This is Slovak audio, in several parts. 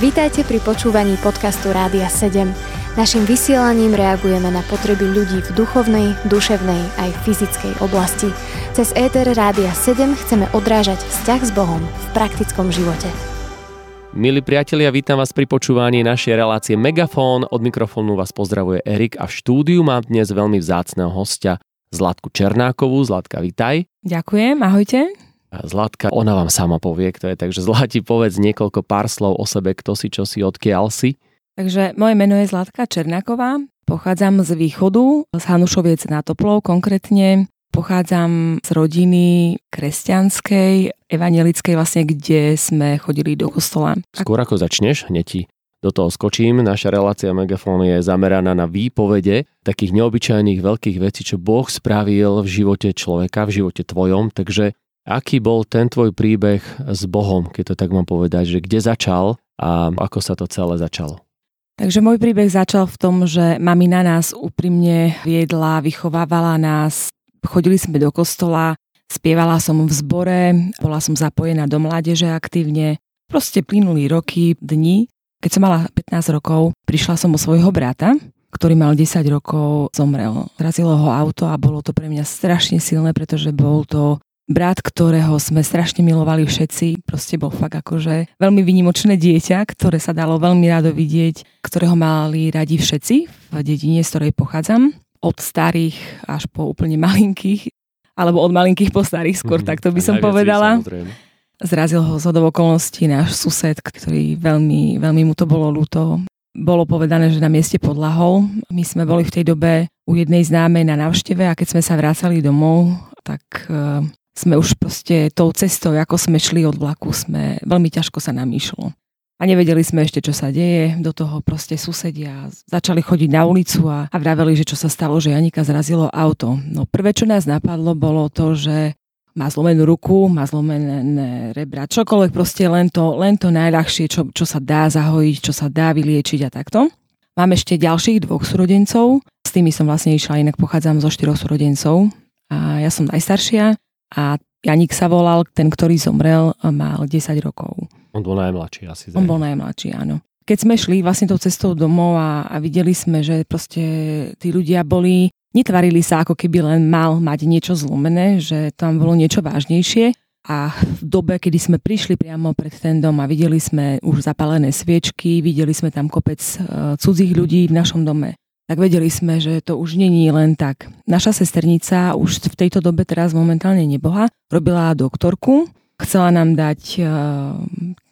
Vítajte pri počúvaní podcastu Rádia 7. Naším vysielaním reagujeme na potreby ľudí v duchovnej, duševnej aj fyzickej oblasti. Cez ETR Rádia 7 chceme odrážať vzťah s Bohom v praktickom živote. Milí priatelia, vítam vás pri počúvaní našej relácie Megafón. Od mikrofónu vás pozdravuje Erik a v štúdiu mám dnes veľmi vzácného hostia Zlatku Černákovú. Zlatka, vitaj. Ďakujem, ahojte. Zlatka, ona vám sama povie, kto je, takže Zlati povedz niekoľko pár slov o sebe, kto si, čo si, odkiaľ si. Takže moje meno je Zlatka Černáková, pochádzam z východu, z Hanušoviec na Toplov konkrétne. Pochádzam z rodiny kresťanskej, evangelickej vlastne, kde sme chodili do kostola. Skôr ako začneš, hneď ti do toho skočím. Naša relácia Megafón je zameraná na výpovede takých neobyčajných veľkých vecí, čo Boh spravil v živote človeka, v živote tvojom. Takže Aký bol ten tvoj príbeh s Bohom, keď to tak mám povedať, že kde začal a ako sa to celé začalo? Takže môj príbeh začal v tom, že mamina nás úprimne viedla, vychovávala nás, chodili sme do kostola, spievala som v zbore, bola som zapojená do mládeže aktívne. Proste plynuli roky, dni. Keď som mala 15 rokov, prišla som o svojho brata, ktorý mal 10 rokov, zomrel. Zrazilo ho auto a bolo to pre mňa strašne silné, pretože bol to brat, ktorého sme strašne milovali všetci, proste bol fakt akože veľmi vynimočné dieťa, ktoré sa dalo veľmi rado vidieť, ktorého mali radi všetci v dedine, z ktorej pochádzam. Od starých až po úplne malinkých, alebo od malinkých po starých, skôr mm, tak to by som povedala. Zrazil ho z okolností náš sused, ktorý veľmi, veľmi mu to bolo ľúto. Bolo povedané, že na mieste podlahol. My sme boli v tej dobe u jednej známej na návšteve a keď sme sa vracali domov, tak eh, sme už proste tou cestou, ako sme šli od vlaku, sme veľmi ťažko sa nám išlo. A nevedeli sme ešte, čo sa deje. Do toho proste susedia začali chodiť na ulicu a, a vraveli, že čo sa stalo, že Janika zrazilo auto. No prvé, čo nás napadlo, bolo to, že má zlomenú ruku, má zlomené rebra, čokoľvek proste len to, len to najľahšie, čo, čo sa dá zahojiť, čo sa dá vyliečiť a takto. Mám ešte ďalších dvoch súrodencov, s tými som vlastne išla, inak pochádzam zo štyroch súrodencov a ja som najstaršia a Janik sa volal, ten, ktorý zomrel, mal 10 rokov. On bol najmladší asi. On bol najmladší, áno. Keď sme šli vlastne tou cestou domov a, a videli sme, že proste tí ľudia boli, netvarili sa ako keby len mal mať niečo zlomené, že tam bolo niečo vážnejšie. A v dobe, kedy sme prišli priamo pred ten dom a videli sme už zapálené sviečky, videli sme tam kopec uh, cudzích ľudí v našom dome, tak vedeli sme, že to už není len tak. Naša sesternica už v tejto dobe teraz momentálne neboha, robila doktorku, chcela nám dať uh,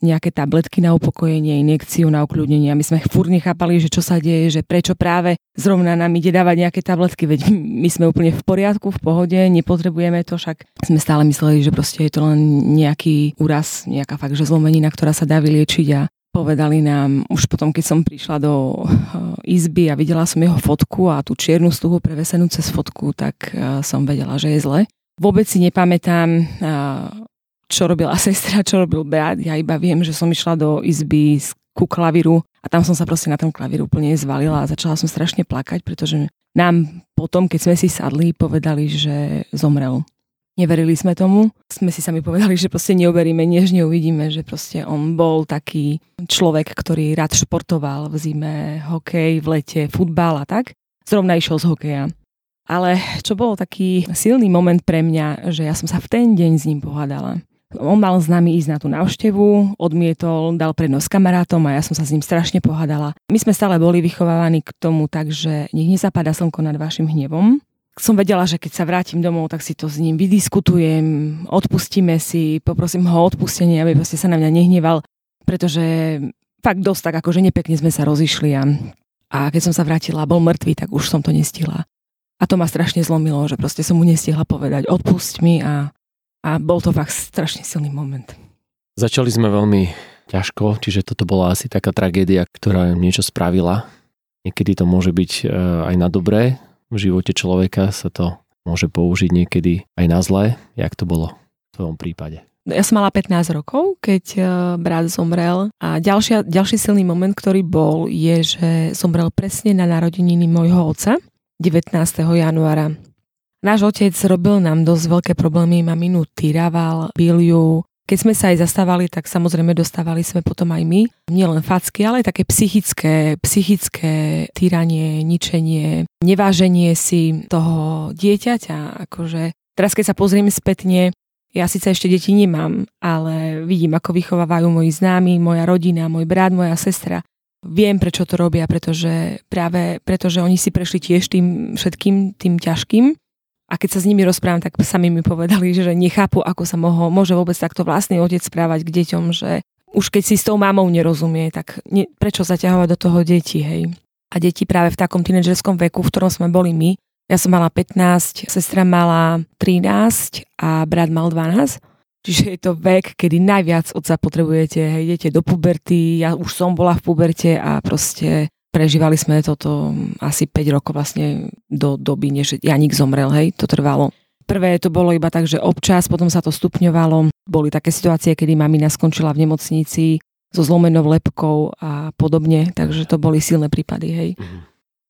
nejaké tabletky na upokojenie, injekciu na ukľudnenie a my sme furt nechápali, že čo sa deje, že prečo práve zrovna nám ide dávať nejaké tabletky, veď my sme úplne v poriadku, v pohode, nepotrebujeme to, však sme stále mysleli, že proste je to len nejaký úraz, nejaká fakt, že zlomenina, ktorá sa dá vyliečiť a Povedali nám, už potom, keď som prišla do eh, izby a videla som jeho fotku a tú čiernu stuhu prevesenú cez fotku, tak eh, som vedela, že je zle. Vôbec si nepamätám, eh, čo robila sestra, čo robil Beat. Ja iba viem, že som išla do izby ku klavíru a tam som sa proste na tom klavíru úplne zvalila a začala som strašne plakať, pretože nám potom, keď sme si sadli, povedali, že zomrel. Neverili sme tomu. Sme si sami povedali, že proste neuveríme, než neuvidíme, že proste on bol taký človek, ktorý rád športoval v zime, hokej, v lete, futbal a tak. Zrovna išiel z hokeja. Ale čo bol taký silný moment pre mňa, že ja som sa v ten deň s ním pohádala. On mal s nami ísť na tú návštevu, odmietol, dal prednosť kamarátom a ja som sa s ním strašne pohádala. My sme stále boli vychovávaní k tomu tak, že nech nezapadá slnko nad vašim hnevom som vedela, že keď sa vrátim domov, tak si to s ním vydiskutujem, odpustíme si, poprosím ho o odpustenie, aby proste sa na mňa nehneval, pretože fakt dosť tak akože nepekne sme sa rozišli a, a keď som sa vrátila a bol mŕtvý, tak už som to nestihla. A to ma strašne zlomilo, že proste som mu nestihla povedať odpust mi a, a bol to fakt strašne silný moment. Začali sme veľmi ťažko, čiže toto bola asi taká tragédia, ktorá niečo spravila. Niekedy to môže byť e, aj na dobré, v živote človeka sa to môže použiť niekedy aj na zlé. Jak to bolo v tvojom prípade? Ja som mala 15 rokov, keď e, brat zomrel a ďalšia, ďalší silný moment, ktorý bol, je, že zomrel presne na narodeniny môjho otca 19. januára. Náš otec robil nám dosť veľké problémy, maminu týraval, bil ju, keď sme sa aj zastávali, tak samozrejme dostávali sme potom aj my. Nielen facky, ale aj také psychické, psychické týranie, ničenie, neváženie si toho dieťaťa. Akože teraz keď sa pozriem spätne, ja síce ešte deti nemám, ale vidím, ako vychovávajú moji známi, moja rodina, môj brat, moja sestra. Viem, prečo to robia, pretože práve pretože oni si prešli tiež tým všetkým, tým ťažkým. A keď sa s nimi rozprávam, tak sami mi povedali, že nechápu, ako sa moho, môže vôbec takto vlastný otec správať k deťom, že už keď si s tou mamou nerozumie, tak ne, prečo zaťahovať do toho deti, hej. A deti práve v takom tínedžerskom veku, v ktorom sme boli my, ja som mala 15, sestra mala 13 a brat mal 12. Čiže je to vek, kedy najviac otca potrebujete, hej, idete do puberty, ja už som bola v puberte a proste prežívali sme toto asi 5 rokov vlastne do doby, než Janik zomrel, hej, to trvalo. Prvé to bolo iba tak, že občas, potom sa to stupňovalo. Boli také situácie, kedy mamina skončila v nemocnici so zlomenou lepkou a podobne, takže to boli silné prípady, hej. Mm-hmm.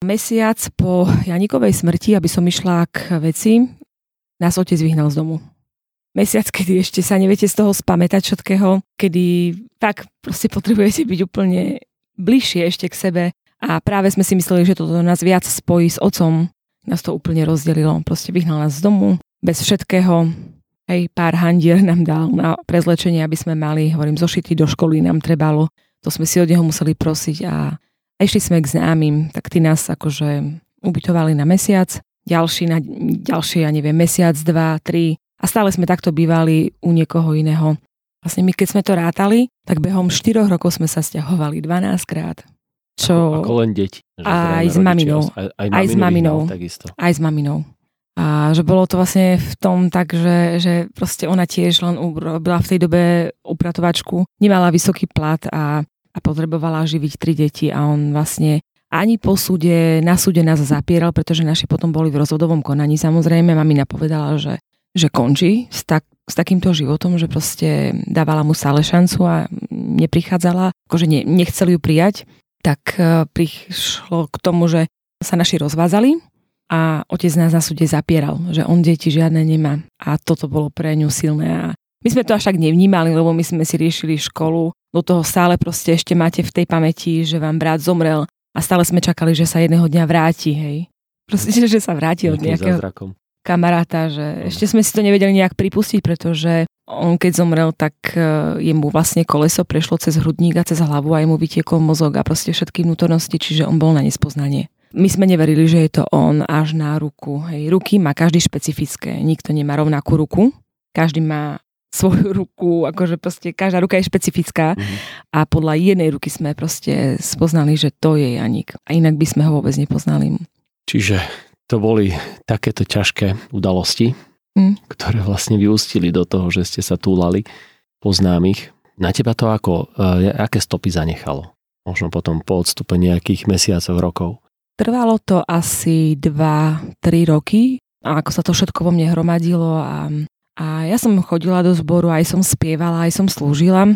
Mesiac po Janikovej smrti, aby som išla k veci, nás otec vyhnal z domu. Mesiac, kedy ešte sa neviete z toho spamätať všetkého, kedy tak proste potrebujete byť úplne bližšie ešte k sebe. A práve sme si mysleli, že toto nás viac spojí s otcom. Nás to úplne rozdelilo. Proste vyhnal nás z domu, bez všetkého. Hej, pár handier nám dal na prezlečenie, aby sme mali, hovorím, zošity do školy nám trebalo. To sme si od neho museli prosiť a išli sme k známym, tak tí nás akože ubytovali na mesiac, ďalší na ďalší, ja neviem, mesiac, dva, tri a stále sme takto bývali u niekoho iného. Vlastne my keď sme to rátali, tak behom 4 rokov sme sa stiahovali 12 krát. Čo... Ako, ako len deti. Aj s maminou. Aj, aj, aj s maminou. Takisto. Aj s maminou. A že bolo to vlastne v tom tak, že, že proste ona tiež len robila v tej dobe upratovačku, nemala vysoký plat a a potrebovala živiť tri deti a on vlastne ani po súde, na súde nás zapieral, pretože naši potom boli v rozvodovom konaní. Samozrejme, mami napovedala, že, že končí s, tak, s takýmto životom, že proste dávala mu stále šancu a neprichádzala, akože ne, nechceli ju prijať. Tak uh, prišlo k tomu, že sa naši rozvázali a otec nás na súde zapieral, že on deti žiadne nemá. A toto bolo pre ňu silné. A my sme to až tak nevnímali, lebo my sme si riešili školu do toho stále proste ešte máte v tej pamäti, že vám brat zomrel a stále sme čakali, že sa jedného dňa vráti, hej. Proste, že sa vráti od nejakého zázrakom. Kamaráta, že ešte sme si to nevedeli nejak pripustiť, pretože on keď zomrel, tak e, jemu vlastne koleso prešlo cez hrudník a cez hlavu a jemu vytiekol mozog a proste všetky vnútornosti, čiže on bol na nespoznanie. My sme neverili, že je to on až na ruku. Hej, ruky má každý špecifické. Nikto nemá rovnakú ruku. Každý má svoju ruku, akože proste každá ruka je špecifická mm-hmm. a podľa jednej ruky sme proste spoznali, že to je Janik a inak by sme ho vôbec nepoznali. Čiže to boli takéto ťažké udalosti, mm. ktoré vlastne vyústili do toho, že ste sa túlali po známych. Na teba to ako, e, aké stopy zanechalo? Možno potom po odstupe nejakých mesiacov, rokov. Trvalo to asi 2-3 roky, ako sa to všetko vo mne hromadilo a a ja som chodila do zboru, aj som spievala, aj som slúžila,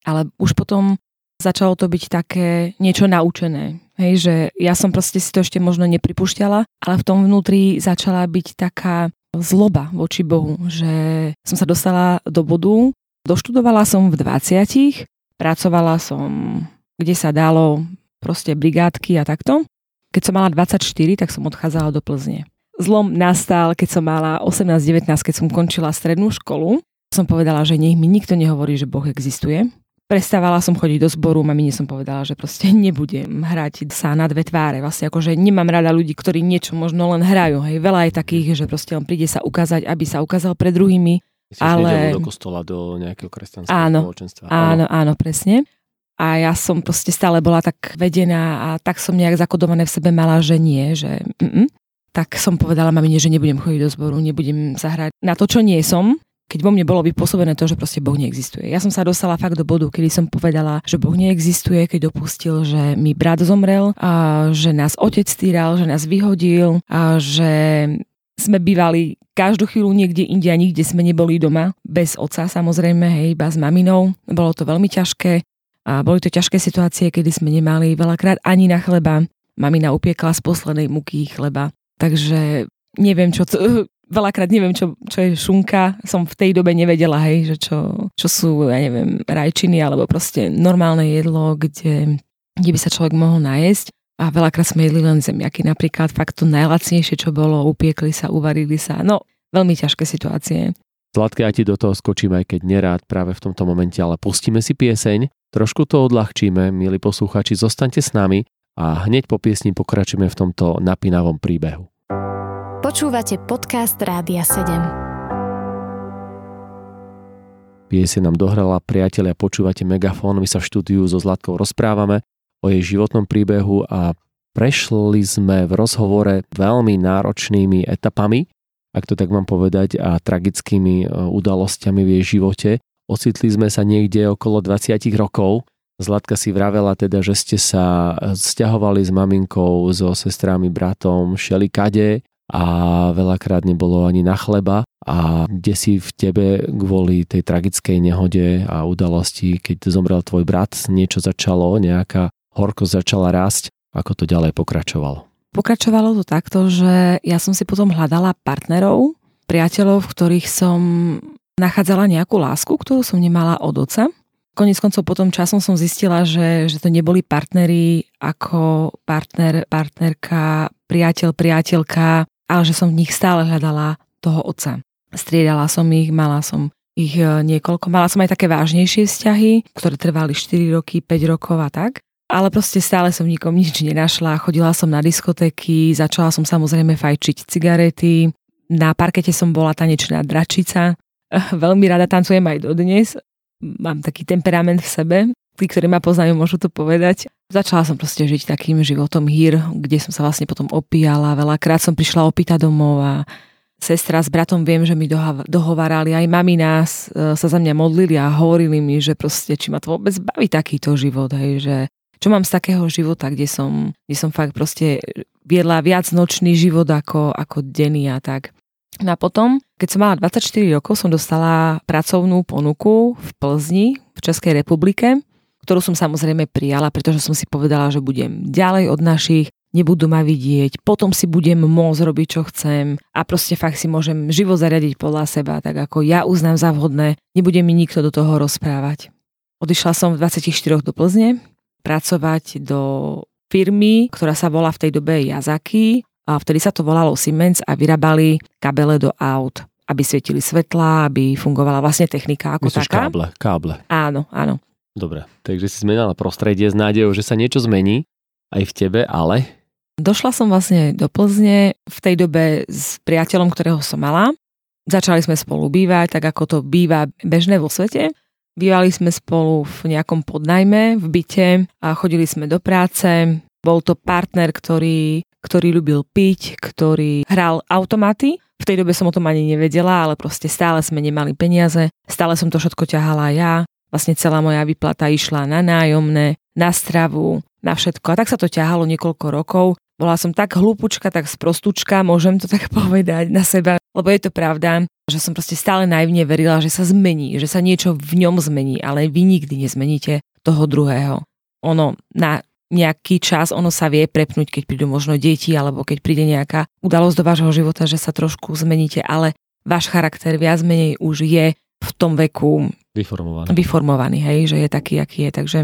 ale už potom začalo to byť také niečo naučené. Hej, že ja som proste si to ešte možno nepripušťala, ale v tom vnútri začala byť taká zloba voči Bohu, že som sa dostala do bodu, doštudovala som v 20, pracovala som kde sa dalo, proste brigádky a takto. Keď som mala 24, tak som odchádzala do Plzne. Zlom nastal, keď som mala 18-19, keď som končila strednú školu. Som povedala, že nech mi nikto nehovorí, že Boh existuje. Prestávala som chodiť do zboru, mamine som povedala, že proste nebudem hrať sa na dve tváre. Vlastne ako, že nemám rada ľudí, ktorí niečo možno len hrajú. Hej, veľa je takých, že proste len príde sa ukázať, aby sa ukázal pred druhými. Myslíš, ale... do kostola, do nejakého kresťanského áno, spoločenstva. Áno, áno, presne. A ja som proste stále bola tak vedená a tak som nejak zakodované v sebe mala, že nie, že mm, tak som povedala mamine, že nebudem chodiť do zboru, nebudem sa hrať na to, čo nie som, keď vo mne bolo vypôsobené to, že proste Boh neexistuje. Ja som sa dostala fakt do bodu, kedy som povedala, že Boh neexistuje, keď dopustil, že mi brat zomrel, a že nás otec týral, že nás vyhodil a že sme bývali každú chvíľu niekde inde a nikde sme neboli doma. Bez otca samozrejme, hej, iba s maminou. Bolo to veľmi ťažké. A boli to ťažké situácie, kedy sme nemali veľakrát ani na chleba. Mamina upiekla z poslednej muky chleba Takže neviem, čo veľakrát neviem, čo, čo je šunka. Som v tej dobe nevedela, hej, že čo, čo sú, ja neviem, rajčiny alebo proste normálne jedlo, kde, kde by sa človek mohol najesť. A veľakrát sme jedli len zemiaky, napríklad fakt to najlacnejšie, čo bolo, upiekli sa, uvarili sa. No, veľmi ťažké situácie. Sladké, ja ti do toho skočím, aj keď nerád práve v tomto momente, ale pustíme si pieseň, trošku to odľahčíme, milí posluchači, zostaňte s nami a hneď po piesni pokračujeme v tomto napínavom príbehu. Počúvate podcast Rádia 7. Pieseň nám dohrala, priatelia, počúvate Megafón, my sa v štúdiu so Zlatkou rozprávame o jej životnom príbehu a prešli sme v rozhovore veľmi náročnými etapami, ak to tak mám povedať, a tragickými e, udalosťami v jej živote. Ocitli sme sa niekde okolo 20 rokov. Zlatka si vravela teda, že ste sa stiahovali s maminkou, so sestrami, bratom, šeli kade a veľakrát nebolo ani na chleba a kde si v tebe kvôli tej tragickej nehode a udalosti, keď zomrel tvoj brat, niečo začalo, nejaká horkosť začala rásť, ako to ďalej pokračovalo? Pokračovalo to takto, že ja som si potom hľadala partnerov, priateľov, v ktorých som nachádzala nejakú lásku, ktorú som nemala od oca. Konec koncov potom časom som zistila, že, že to neboli partneri ako partner, partnerka, priateľ, priateľka, ale že som v nich stále hľadala toho otca. Striedala som ich, mala som ich e, niekoľko. Mala som aj také vážnejšie vzťahy, ktoré trvali 4 roky, 5 rokov a tak. Ale proste stále som nikom nič nenašla. Chodila som na diskotéky, začala som samozrejme fajčiť cigarety. Na parkete som bola tanečná dračica. Veľmi rada tancujem aj dodnes. Mám taký temperament v sebe tí, ktorí ma poznajú, môžu to povedať. Začala som proste žiť takým životom hír, kde som sa vlastne potom opíjala. Veľakrát som prišla opýtať domov a sestra s bratom viem, že mi dohovárali, aj mami nás e, sa za mňa modlili a hovorili mi, že proste, či ma to vôbec baví takýto život, hej, že čo mám z takého života, kde som, kde som fakt proste viedla viac nočný život ako, ako denný a tak. No a potom, keď som mala 24 rokov, som dostala pracovnú ponuku v Plzni, v Českej republike ktorú som samozrejme prijala, pretože som si povedala, že budem ďalej od našich, nebudú ma vidieť, potom si budem môcť robiť, čo chcem a proste fakt si môžem život zariadiť podľa seba, tak ako ja uznám za vhodné, nebude mi nikto do toho rozprávať. Odišla som v 24 do Plzne pracovať do firmy, ktorá sa volá v tej dobe Yazaki a vtedy sa to volalo Siemens a vyrábali kabele do aut aby svietili svetla, aby fungovala vlastne technika ako Myslíš taká. káble, káble. Áno, áno. Dobre, takže si zmenila prostredie s nádejou, že sa niečo zmení aj v tebe, ale... Došla som vlastne do Plzne v tej dobe s priateľom, ktorého som mala. Začali sme spolu bývať, tak ako to býva bežné vo svete. Bývali sme spolu v nejakom podnajme, v byte a chodili sme do práce. Bol to partner, ktorý, ktorý ľubil piť, ktorý hral automaty. V tej dobe som o tom ani nevedela, ale proste stále sme nemali peniaze, stále som to všetko ťahala ja. Vlastne celá moja výplata išla na nájomné, na stravu, na všetko. A tak sa to ťahalo niekoľko rokov. Bola som tak hlúpučka, tak sprostučka, môžem to tak povedať na seba, lebo je to pravda, že som proste stále naivne verila, že sa zmení, že sa niečo v ňom zmení, ale vy nikdy nezmeníte toho druhého. Ono na nejaký čas, ono sa vie prepnúť, keď prídu možno deti, alebo keď príde nejaká udalosť do vášho života, že sa trošku zmeníte, ale váš charakter viac menej už je v tom veku vyformovaný. vyformovaný, hej, že je taký, aký je. Takže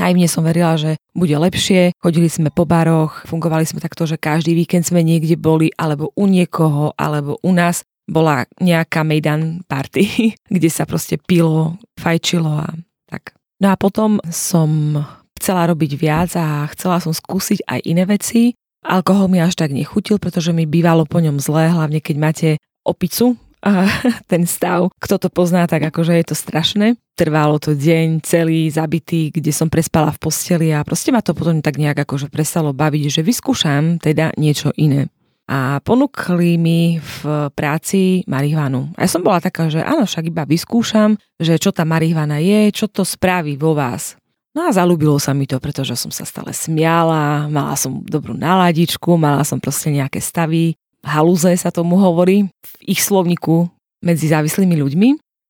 najmne som verila, že bude lepšie. Chodili sme po baroch, fungovali sme takto, že každý víkend sme niekde boli, alebo u niekoho, alebo u nás bola nejaká Mejdan party, kde sa proste pilo, fajčilo a tak. No a potom som chcela robiť viac a chcela som skúsiť aj iné veci. Alkohol mi až tak nechutil, pretože mi bývalo po ňom zlé, hlavne keď máte opicu, ten stav, kto to pozná, tak akože je to strašné. Trvalo to deň celý zabitý, kde som prespala v posteli a proste ma to potom tak nejak akože prestalo baviť, že vyskúšam teda niečo iné. A ponúkli mi v práci marihuanu. A ja som bola taká, že áno, však iba vyskúšam, že čo tá marihuana je, čo to spraví vo vás. No a zalúbilo sa mi to, pretože som sa stále smiala, mala som dobrú náladičku, mala som proste nejaké stavy, halúze sa tomu hovorí, v ich slovniku medzi závislými ľuďmi.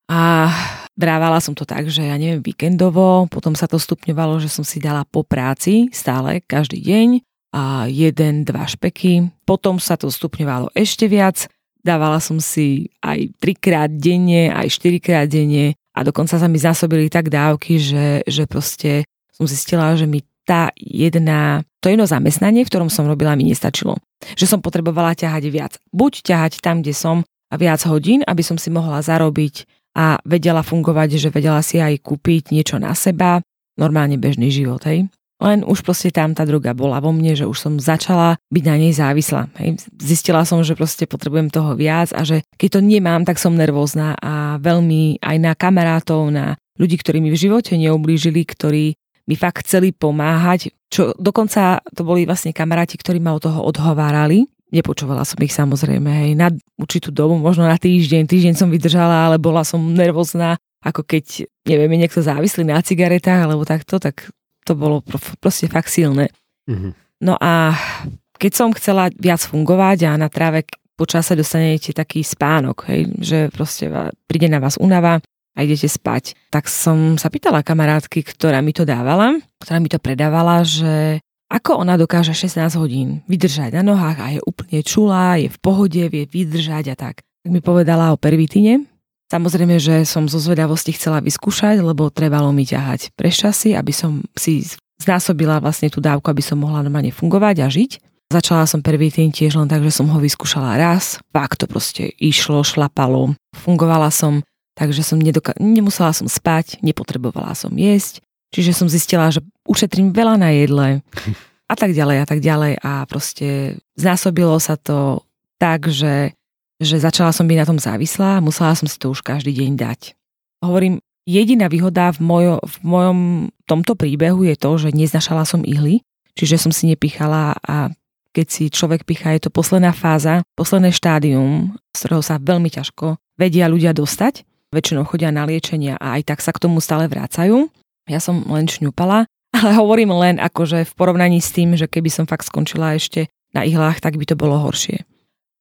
A brávala som to tak, že ja neviem, víkendovo, potom sa to stupňovalo, že som si dala po práci stále, každý deň a jeden, dva špeky. Potom sa to stupňovalo ešte viac. dávala som si aj trikrát denne, aj štyrikrát denne a dokonca sa mi zásobili tak dávky, že, že proste som zistila, že mi tá jedna, to jedno zamestnanie, v ktorom som robila, mi nestačilo. Že som potrebovala ťahať viac. Buď ťahať tam, kde som a viac hodín, aby som si mohla zarobiť a vedela fungovať, že vedela si aj kúpiť niečo na seba, normálne bežný život, hej. Len už proste tam tá droga bola vo mne, že už som začala byť na nej závislá. Hej. Zistila som, že proste potrebujem toho viac a že keď to nemám, tak som nervózna a veľmi aj na kamarátov, na ľudí, ktorí mi v živote neublížili, ktorí mi fakt chceli pomáhať, čo dokonca to boli vlastne kamaráti, ktorí ma od toho odhovárali. Nepočúvala som ich samozrejme, hej, na určitú dobu, možno na týždeň, týždeň som vydržala, ale bola som nervózna, ako keď, neviem, niekto závislý na cigaretách alebo takto, tak to bolo proste fakt silné. Mm-hmm. No a keď som chcela viac fungovať a na tráve počas sa dostanete taký spánok, hej, že proste príde na vás únava a idete spať. Tak som sa pýtala kamarátky, ktorá mi to dávala, ktorá mi to predávala, že ako ona dokáže 16 hodín vydržať na nohách a je úplne čulá, je v pohode, vie vydržať a tak. Tak mi povedala o pervitine, Samozrejme, že som zo zvedavosti chcela vyskúšať, lebo trebalo mi ťahať prešasy, aby som si znásobila vlastne tú dávku, aby som mohla normálne fungovať a žiť. Začala som prvý tým tiež len tak, že som ho vyskúšala raz. Fakt to proste išlo, šlapalo. Fungovala som, takže som nedoka- nemusela som spať, nepotrebovala som jesť. Čiže som zistila, že ušetrím veľa na jedle a tak ďalej a tak ďalej a proste znásobilo sa to tak, že že začala som byť na tom závislá a musela som si to už každý deň dať. Hovorím, jediná výhoda v, mojo, v mojom tomto príbehu je to, že neznašala som ihly, čiže som si nepichala a keď si človek pichá, je to posledná fáza, posledné štádium, z ktorého sa veľmi ťažko vedia ľudia dostať. Väčšinou chodia na liečenia a aj tak sa k tomu stále vrácajú. Ja som len šňupala, ale hovorím len akože v porovnaní s tým, že keby som fakt skončila ešte na ihlách, tak by to bolo horšie.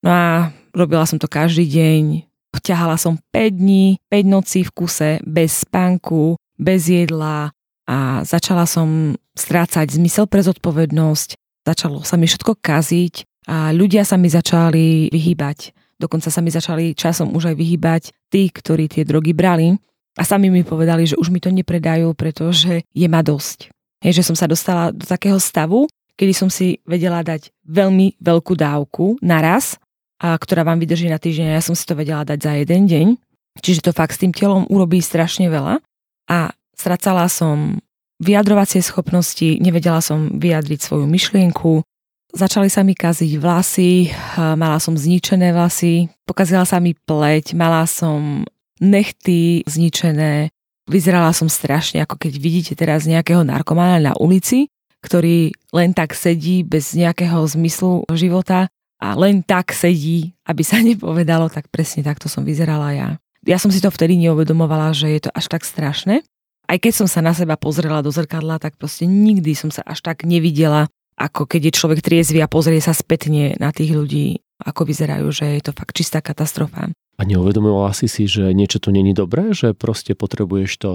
No a robila som to každý deň, ťahala som 5 dní, 5 nocí v kuse, bez spánku, bez jedla a začala som strácať zmysel pre zodpovednosť, začalo sa mi všetko kaziť a ľudia sa mi začali vyhýbať. Dokonca sa mi začali časom už aj vyhýbať tí, ktorí tie drogy brali a sami mi povedali, že už mi to nepredajú, pretože je ma dosť. Je, že som sa dostala do takého stavu, kedy som si vedela dať veľmi veľkú dávku naraz a ktorá vám vydrží na týždeň. Ja som si to vedela dať za jeden deň, čiže to fakt s tým telom urobí strašne veľa. A stracala som vyjadrovacie schopnosti, nevedela som vyjadriť svoju myšlienku, začali sa mi kaziť vlasy, mala som zničené vlasy, pokazila sa mi pleť, mala som nechty zničené, vyzerala som strašne, ako keď vidíte teraz nejakého narkomána na ulici, ktorý len tak sedí bez nejakého zmyslu života a len tak sedí, aby sa nepovedalo, tak presne takto som vyzerala ja. Ja som si to vtedy neuvedomovala, že je to až tak strašné. Aj keď som sa na seba pozrela do zrkadla, tak proste nikdy som sa až tak nevidela, ako keď je človek triezvy a pozrie sa spätne na tých ľudí, ako vyzerajú, že je to fakt čistá katastrofa. A neuvedomovala si si, že niečo tu není dobré, že proste potrebuješ to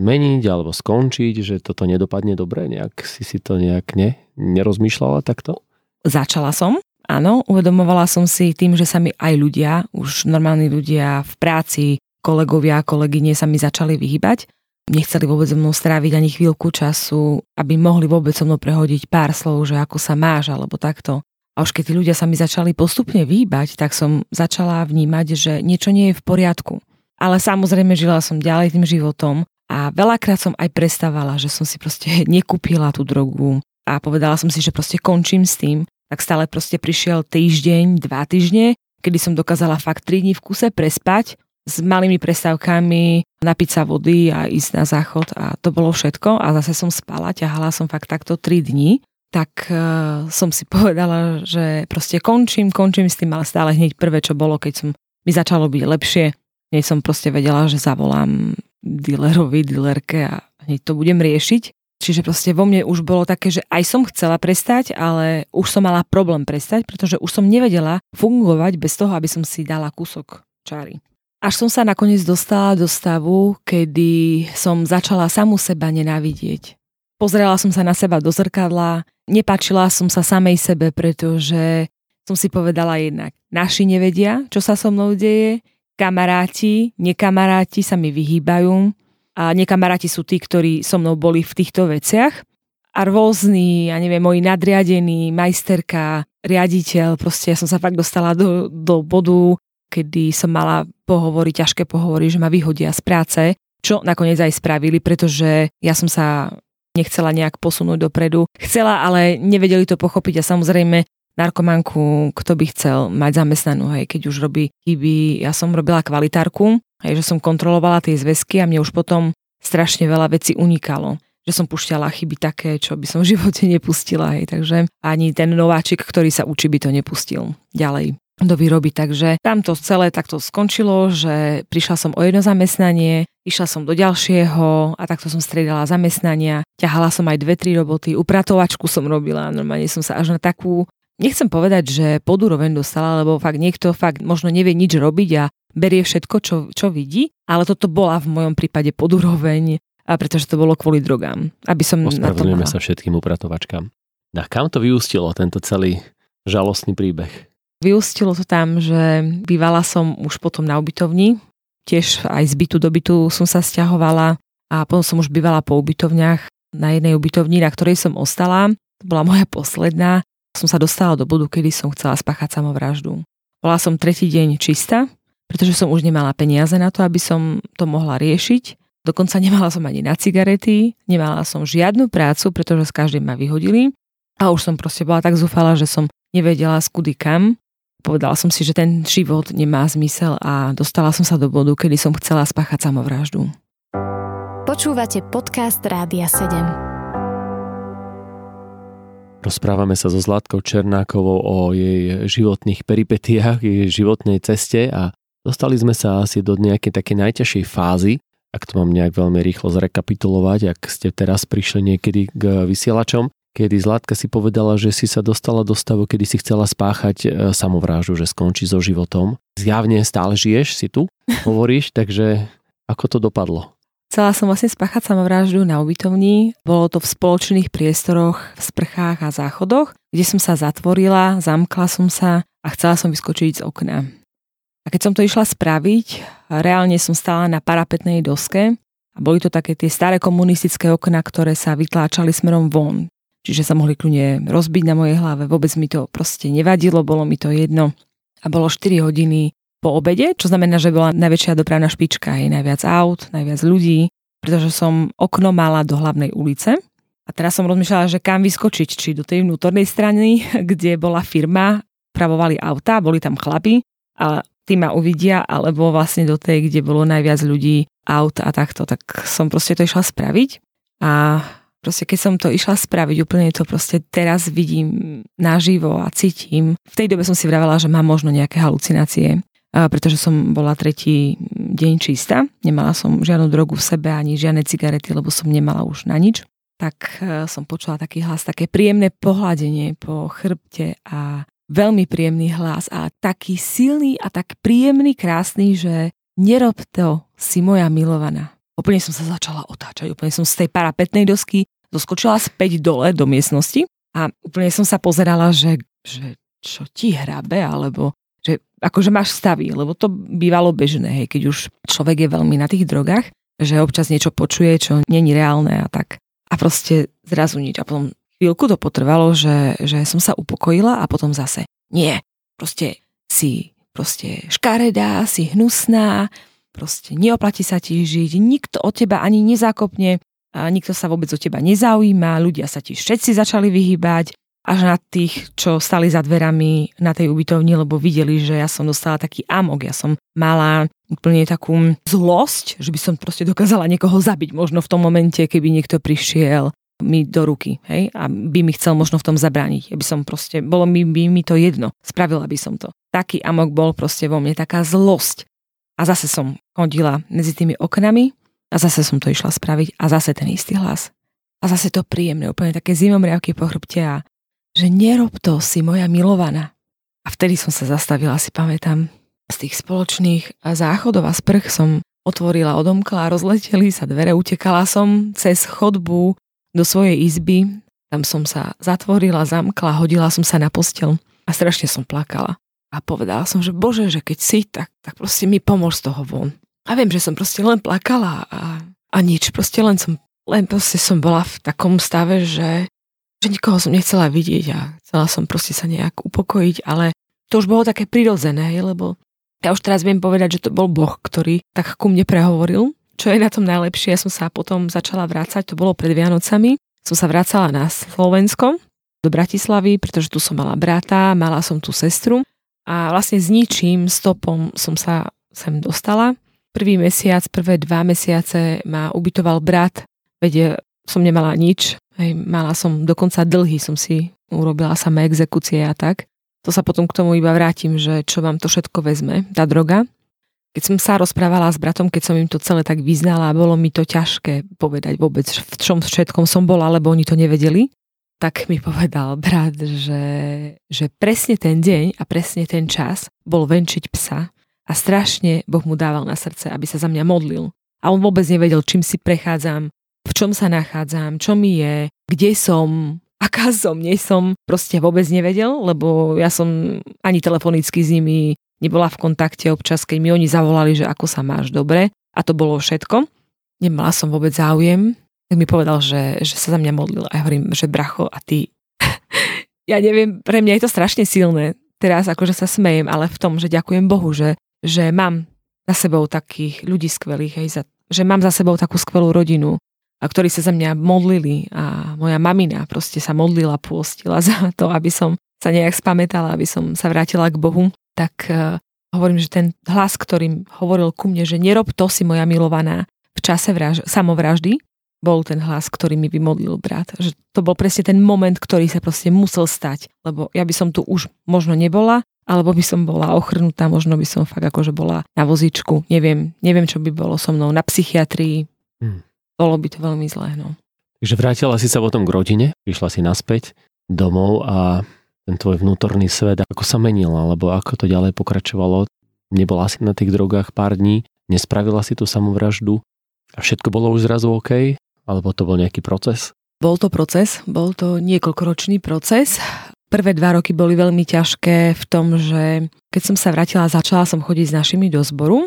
meniť alebo skončiť, že toto nedopadne dobre, nejak si si to nejak ne, nerozmýšľala takto? Začala som, Áno, uvedomovala som si tým, že sa mi aj ľudia, už normálni ľudia v práci, kolegovia, kolegyne sa mi začali vyhybať. Nechceli vôbec so mnou stráviť ani chvíľku času, aby mohli vôbec so mnou prehodiť pár slov, že ako sa máš, alebo takto. A už keď tí ľudia sa mi začali postupne vyhýbať, tak som začala vnímať, že niečo nie je v poriadku. Ale samozrejme žila som ďalej tým životom a veľakrát som aj prestávala, že som si proste nekúpila tú drogu a povedala som si, že proste končím s tým tak stále proste prišiel týždeň, dva týždne, kedy som dokázala fakt 3 dní v kuse prespať s malými prestávkami, napiť sa vody a ísť na záchod a to bolo všetko a zase som spala, ťahala som fakt takto 3 dní, tak uh, som si povedala, že proste končím, končím s tým, ale stále hneď prvé, čo bolo, keď som mi začalo byť lepšie, hneď som proste vedela, že zavolám dealerovi, dealerke a hneď to budem riešiť. Čiže proste vo mne už bolo také, že aj som chcela prestať, ale už som mala problém prestať, pretože už som nevedela fungovať bez toho, aby som si dala kúsok čáry. Až som sa nakoniec dostala do stavu, kedy som začala samú seba nenávidieť. Pozrela som sa na seba do zrkadla, nepačila som sa samej sebe, pretože som si povedala jednak, naši nevedia, čo sa so mnou deje, kamaráti, nekamaráti sa mi vyhýbajú a nekamaráti sú tí, ktorí so mnou boli v týchto veciach a rôzni, ja neviem, moji nadriadení, majsterka, riaditeľ, proste ja som sa fakt dostala do, do bodu, kedy som mala pohovory, ťažké pohovory, že ma vyhodia z práce, čo nakoniec aj spravili, pretože ja som sa nechcela nejak posunúť dopredu. Chcela, ale nevedeli to pochopiť a samozrejme narkomanku, kto by chcel mať zamestnanú, hej, keď už robí chyby. Ja som robila kvalitárku, hej, že som kontrolovala tie zväzky a mne už potom strašne veľa vecí unikalo že som pušťala chyby také, čo by som v živote nepustila. Hej. Takže ani ten nováčik, ktorý sa učí, by to nepustil ďalej do výroby. Takže tam to celé takto skončilo, že prišla som o jedno zamestnanie, išla som do ďalšieho a takto som striedala zamestnania. Ťahala som aj dve, tri roboty, upratovačku som robila, normálne som sa až na takú nechcem povedať, že podúroveň dostala, lebo fakt niekto fakt možno nevie nič robiť a berie všetko, čo, čo vidí, ale toto bola v mojom prípade podúroveň, a pretože to bolo kvôli drogám. Aby som Ospravedlňujeme sa všetkým upratovačkám. A kam to vyústilo, tento celý žalostný príbeh? Vyústilo to tam, že bývala som už potom na ubytovni, tiež aj z bytu do bytu som sa stiahovala a potom som už bývala po ubytovniach na jednej ubytovni, na ktorej som ostala. To bola moja posledná som sa dostala do bodu, kedy som chcela spáchať samovraždu. Bola som tretí deň čistá, pretože som už nemala peniaze na to, aby som to mohla riešiť. Dokonca nemala som ani na cigarety, nemala som žiadnu prácu, pretože s každým ma vyhodili. A už som proste bola tak zúfala, že som nevedela skudy kam. Povedala som si, že ten život nemá zmysel a dostala som sa do bodu, kedy som chcela spáchať samovraždu. Počúvate podcast Rádia 7. Rozprávame sa so Zlatkou Černákovou o jej životných peripetiách, jej životnej ceste a dostali sme sa asi do nejakej také najťažšej fázy, ak to mám nejak veľmi rýchlo zrekapitulovať, ak ste teraz prišli niekedy k vysielačom, kedy Zlatka si povedala, že si sa dostala do stavu, kedy si chcela spáchať e, samovrážu, že skončí so životom. Zjavne stále žiješ, si tu, hovoríš, takže ako to dopadlo? Chcela som vlastne spáchať samovraždu na ubytovni. Bolo to v spoločných priestoroch, v sprchách a záchodoch, kde som sa zatvorila, zamkla som sa a chcela som vyskočiť z okna. A keď som to išla spraviť, reálne som stála na parapetnej doske a boli to také tie staré komunistické okna, ktoré sa vytláčali smerom von. Čiže sa mohli kľudne rozbiť na mojej hlave, vôbec mi to proste nevadilo, bolo mi to jedno. A bolo 4 hodiny po obede, čo znamená, že bola najväčšia dopravná špička, je najviac aut, najviac ľudí, pretože som okno mala do hlavnej ulice. A teraz som rozmýšľala, že kam vyskočiť, či do tej vnútornej strany, kde bola firma, pravovali auta, boli tam chlapi a tí ma uvidia, alebo vlastne do tej, kde bolo najviac ľudí, aut a takto. Tak som proste to išla spraviť a proste keď som to išla spraviť, úplne to proste teraz vidím naživo a cítim. V tej dobe som si vravela, že mám možno nejaké halucinácie pretože som bola tretí deň čistá. Nemala som žiadnu drogu v sebe ani žiadne cigarety, lebo som nemala už na nič. Tak e, som počula taký hlas, také príjemné pohľadenie po chrbte a veľmi príjemný hlas a taký silný a tak príjemný, krásny, že nerob to, si moja milovaná. Úplne som sa začala otáčať, úplne som z tej parapetnej dosky zoskočila späť dole do miestnosti a úplne som sa pozerala, že, že čo ti hrabe, alebo že akože máš stavy, lebo to bývalo bežné, hej, keď už človek je veľmi na tých drogách, že občas niečo počuje, čo není reálne a tak. A proste zrazu nič. A potom chvíľku to potrvalo, že, že som sa upokojila a potom zase nie, proste si proste škaredá, si hnusná, proste neoplatí sa ti žiť, nikto od teba ani nezákopne, nikto sa vôbec o teba nezaujíma, ľudia sa ti všetci začali vyhýbať, až na tých, čo stali za dverami na tej ubytovni, lebo videli, že ja som dostala taký amok. Ja som mala úplne takú zlosť, že by som proste dokázala niekoho zabiť možno v tom momente, keby niekto prišiel mi do ruky, hej, a by mi chcel možno v tom zabrániť. Ja by som proste, bolo mi, by mi to jedno, spravila by som to. Taký amok bol proste vo mne, taká zlosť. A zase som chodila medzi tými oknami a zase som to išla spraviť a zase ten istý hlas. A zase to príjemné, úplne také zimomriavky po chrbte a že nerob to, si moja milovaná. A vtedy som sa zastavila, si pamätám, z tých spoločných záchodov a sprch som otvorila odomkla, rozleteli sa dvere, utekala som cez chodbu do svojej izby, tam som sa zatvorila, zamkla, hodila som sa na postel a strašne som plakala. A povedala som, že bože, že keď si, tak, tak proste mi pomôž z toho von. A viem, že som proste len plakala a, a nič, proste len som, len proste som bola v takom stave, že, že nikoho som nechcela vidieť a chcela som proste sa nejak upokojiť, ale to už bolo také prirodzené, lebo ja už teraz viem povedať, že to bol Boh, ktorý tak ku mne prehovoril, čo je na tom najlepšie. Ja som sa potom začala vrácať, to bolo pred Vianocami, som sa vracala na Slovensko, do Bratislavy, pretože tu som mala brata, mala som tu sestru a vlastne s ničím stopom som sa sem dostala. Prvý mesiac, prvé dva mesiace ma ubytoval brat, veď som nemala nič, hej, mala som dokonca dlhy, som si urobila sama exekúcie a tak. To sa potom k tomu iba vrátim, že čo vám to všetko vezme, tá droga. Keď som sa rozprávala s bratom, keď som im to celé tak vyznala, bolo mi to ťažké povedať vôbec, v čom všetkom som bola, lebo oni to nevedeli tak mi povedal brat, že, že presne ten deň a presne ten čas bol venčiť psa a strašne Boh mu dával na srdce, aby sa za mňa modlil. A on vôbec nevedel, čím si prechádzam, v čom sa nachádzam, čo mi je, kde som, aká som, nie som, proste vôbec nevedel, lebo ja som ani telefonicky s nimi nebola v kontakte občas, keď mi oni zavolali, že ako sa máš dobre. A to bolo všetko. Nemala som vôbec záujem, tak mi povedal, že, že sa za mňa modlil. A ja hovorím, že bracho a ty, ja neviem, pre mňa je to strašne silné, teraz akože sa smejem, ale v tom, že ďakujem Bohu, že, že mám za sebou takých ľudí skvelých, hej, za, že mám za sebou takú skvelú rodinu, a ktorí sa za mňa modlili a moja mamina proste sa modlila, pôstila za to, aby som sa nejak spamätala, aby som sa vrátila k Bohu, tak uh, hovorím, že ten hlas, ktorým hovoril ku mne, že nerob to si moja milovaná v čase vraž- samovraždy, bol ten hlas, ktorý mi vymodlil brat. Že to bol presne ten moment, ktorý sa proste musel stať. Lebo ja by som tu už možno nebola, alebo by som bola ochrnutá, možno by som fakt akože bola na vozičku. Neviem, neviem, čo by bolo so mnou na psychiatrii. Hmm. Bolo by to veľmi zlé, no. Takže vrátila si sa potom k rodine, prišla si naspäť domov a ten tvoj vnútorný svet, ako sa menil, alebo ako to ďalej pokračovalo. Nebola si na tých drogách pár dní, nespravila si tú samovraždu a všetko bolo už zrazu OK? Alebo to bol nejaký proces? Bol to proces, bol to niekoľkoročný proces. Prvé dva roky boli veľmi ťažké v tom, že keď som sa vrátila, začala som chodiť s našimi do zboru.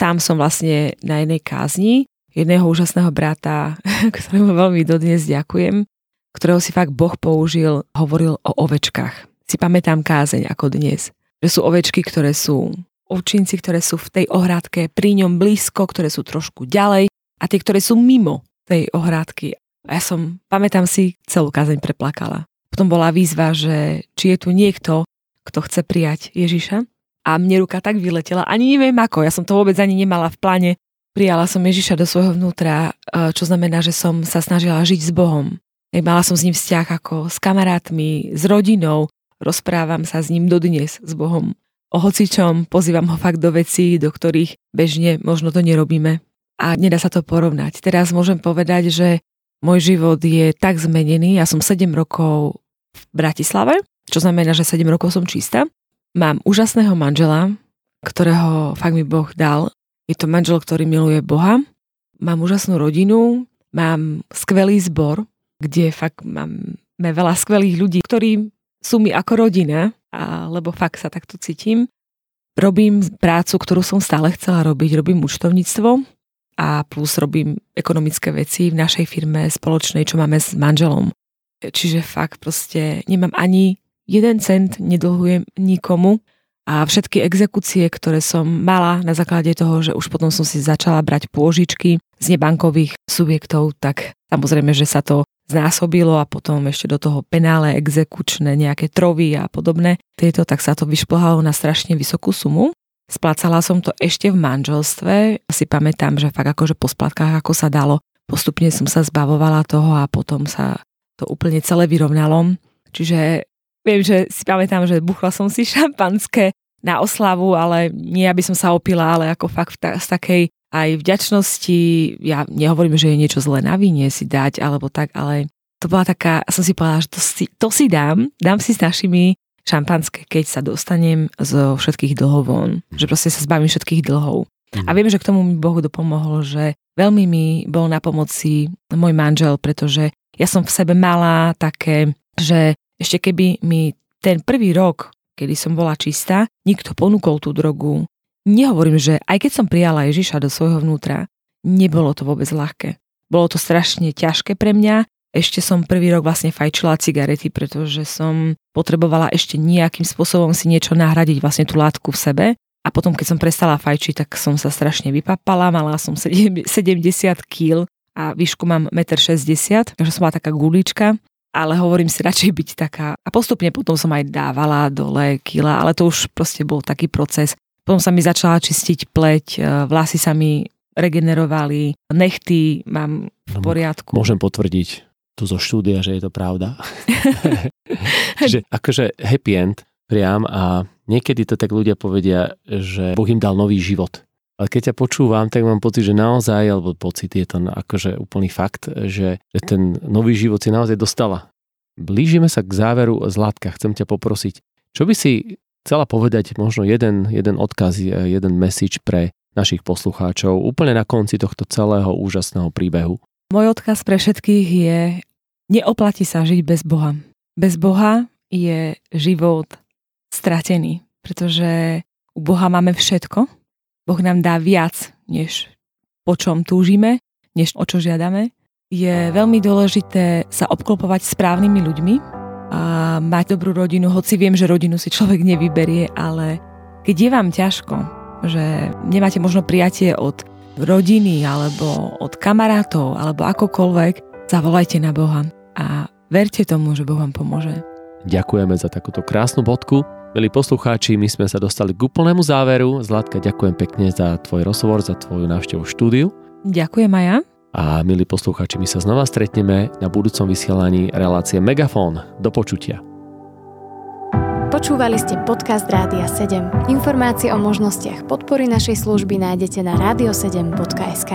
Tam som vlastne na jednej kázni jedného úžasného brata, ktorému veľmi dodnes ďakujem, ktorého si fakt Boh použil, hovoril o ovečkách. Si pamätám kázeň ako dnes. Že sú ovečky, ktoré sú ovčinci, ktoré sú v tej ohradke pri ňom blízko, ktoré sú trošku ďalej a tie, ktoré sú mimo tej ohrádky. A ja som, pamätám si, celú kázeň preplakala. Potom bola výzva, že či je tu niekto, kto chce prijať Ježiša. A mne ruka tak vyletela, ani neviem ako, ja som to vôbec ani nemala v pláne. Prijala som Ježiša do svojho vnútra, e, čo znamená, že som sa snažila žiť s Bohom. Mala som s ním vzťah ako s kamarátmi, s rodinou, rozprávam sa s ním dodnes, s Bohom. O hocičom pozývam ho fakt do vecí, do ktorých bežne možno to nerobíme a nedá sa to porovnať. Teraz môžem povedať, že môj život je tak zmenený. Ja som 7 rokov v Bratislave, čo znamená, že 7 rokov som čistá. Mám úžasného manžela, ktorého fakt mi Boh dal. Je to manžel, ktorý miluje Boha. Mám úžasnú rodinu, mám skvelý zbor, kde fakt máme veľa skvelých ľudí, ktorí sú mi ako rodina, a, lebo fakt sa takto cítim. Robím prácu, ktorú som stále chcela robiť, robím účtovníctvo, a plus robím ekonomické veci v našej firme spoločnej, čo máme s manželom. Čiže fakt proste nemám ani jeden cent, nedlhujem nikomu a všetky exekúcie, ktoré som mala na základe toho, že už potom som si začala brať pôžičky z nebankových subjektov, tak samozrejme, že sa to znásobilo a potom ešte do toho penále, exekučné, nejaké trovy a podobné. Tieto, tak sa to vyšplhalo na strašne vysokú sumu. Splácala som to ešte v manželstve. Si pamätám, že fakt akože po splatkách ako sa dalo. Postupne som sa zbavovala toho a potom sa to úplne celé vyrovnalo. Čiže viem, že si pamätám, že buchla som si šampanské na oslavu, ale nie aby som sa opila, ale ako fakt ta, z takej aj vďačnosti, ja nehovorím, že je niečo zlé na víne si dať, alebo tak, ale to bola taká, som si povedala, že to si, to si dám, dám si s našimi šampanské, keď sa dostanem zo všetkých dlhov von. Že proste sa zbavím všetkých dlhov. A viem, že k tomu mi Boh dopomohol, že veľmi mi bol na pomoci môj manžel, pretože ja som v sebe mala také, že ešte keby mi ten prvý rok, kedy som bola čistá, nikto ponúkol tú drogu. Nehovorím, že aj keď som prijala Ježiša do svojho vnútra, nebolo to vôbec ľahké. Bolo to strašne ťažké pre mňa. Ešte som prvý rok vlastne fajčila cigarety, pretože som potrebovala ešte nejakým spôsobom si niečo nahradiť, vlastne tú látku v sebe. A potom, keď som prestala fajčiť, tak som sa strašne vypapala, mala som 70 kg a výšku mám 1,60 m, takže som bola taká gulička ale hovorím si radšej byť taká. A postupne potom som aj dávala dole kila, ale to už proste bol taký proces. Potom sa mi začala čistiť pleť, e, vlasy sa mi regenerovali, nechty mám v no, poriadku. Môžem potvrdiť tu zo štúdia, že je to pravda. Čiže akože happy end priam a niekedy to tak ľudia povedia, že Boh im dal nový život. Ale keď ťa počúvam, tak mám pocit, že naozaj, alebo pocit je to akože úplný fakt, že, ten nový život si naozaj dostala. Blížime sa k záveru Zlatka. Chcem ťa poprosiť, čo by si chcela povedať možno jeden, jeden odkaz, jeden message pre našich poslucháčov úplne na konci tohto celého úžasného príbehu? Môj odkaz pre všetkých je, neoplatí sa žiť bez Boha. Bez Boha je život stratený, pretože u Boha máme všetko, Boh nám dá viac, než po čom túžime, než o čo žiadame. Je veľmi dôležité sa obklopovať správnymi ľuďmi a mať dobrú rodinu, hoci viem, že rodinu si človek nevyberie, ale keď je vám ťažko, že nemáte možno prijatie od rodiny alebo od kamarátov alebo akokoľvek, zavolajte na Boha a verte tomu, že Boh vám pomôže. Ďakujeme za takúto krásnu bodku. Milí poslucháči, my sme sa dostali k úplnému záveru. Zlatka, ďakujem pekne za tvoj rozhovor, za tvoju návštevu štúdiu. Ďakujem aj ja. A milí poslucháči, my sa znova stretneme na budúcom vysielaní relácie Megafón. Do počutia. Počúvali ste podcast Rádia 7. Informácie o možnostiach podpory našej služby nájdete na radio7.sk.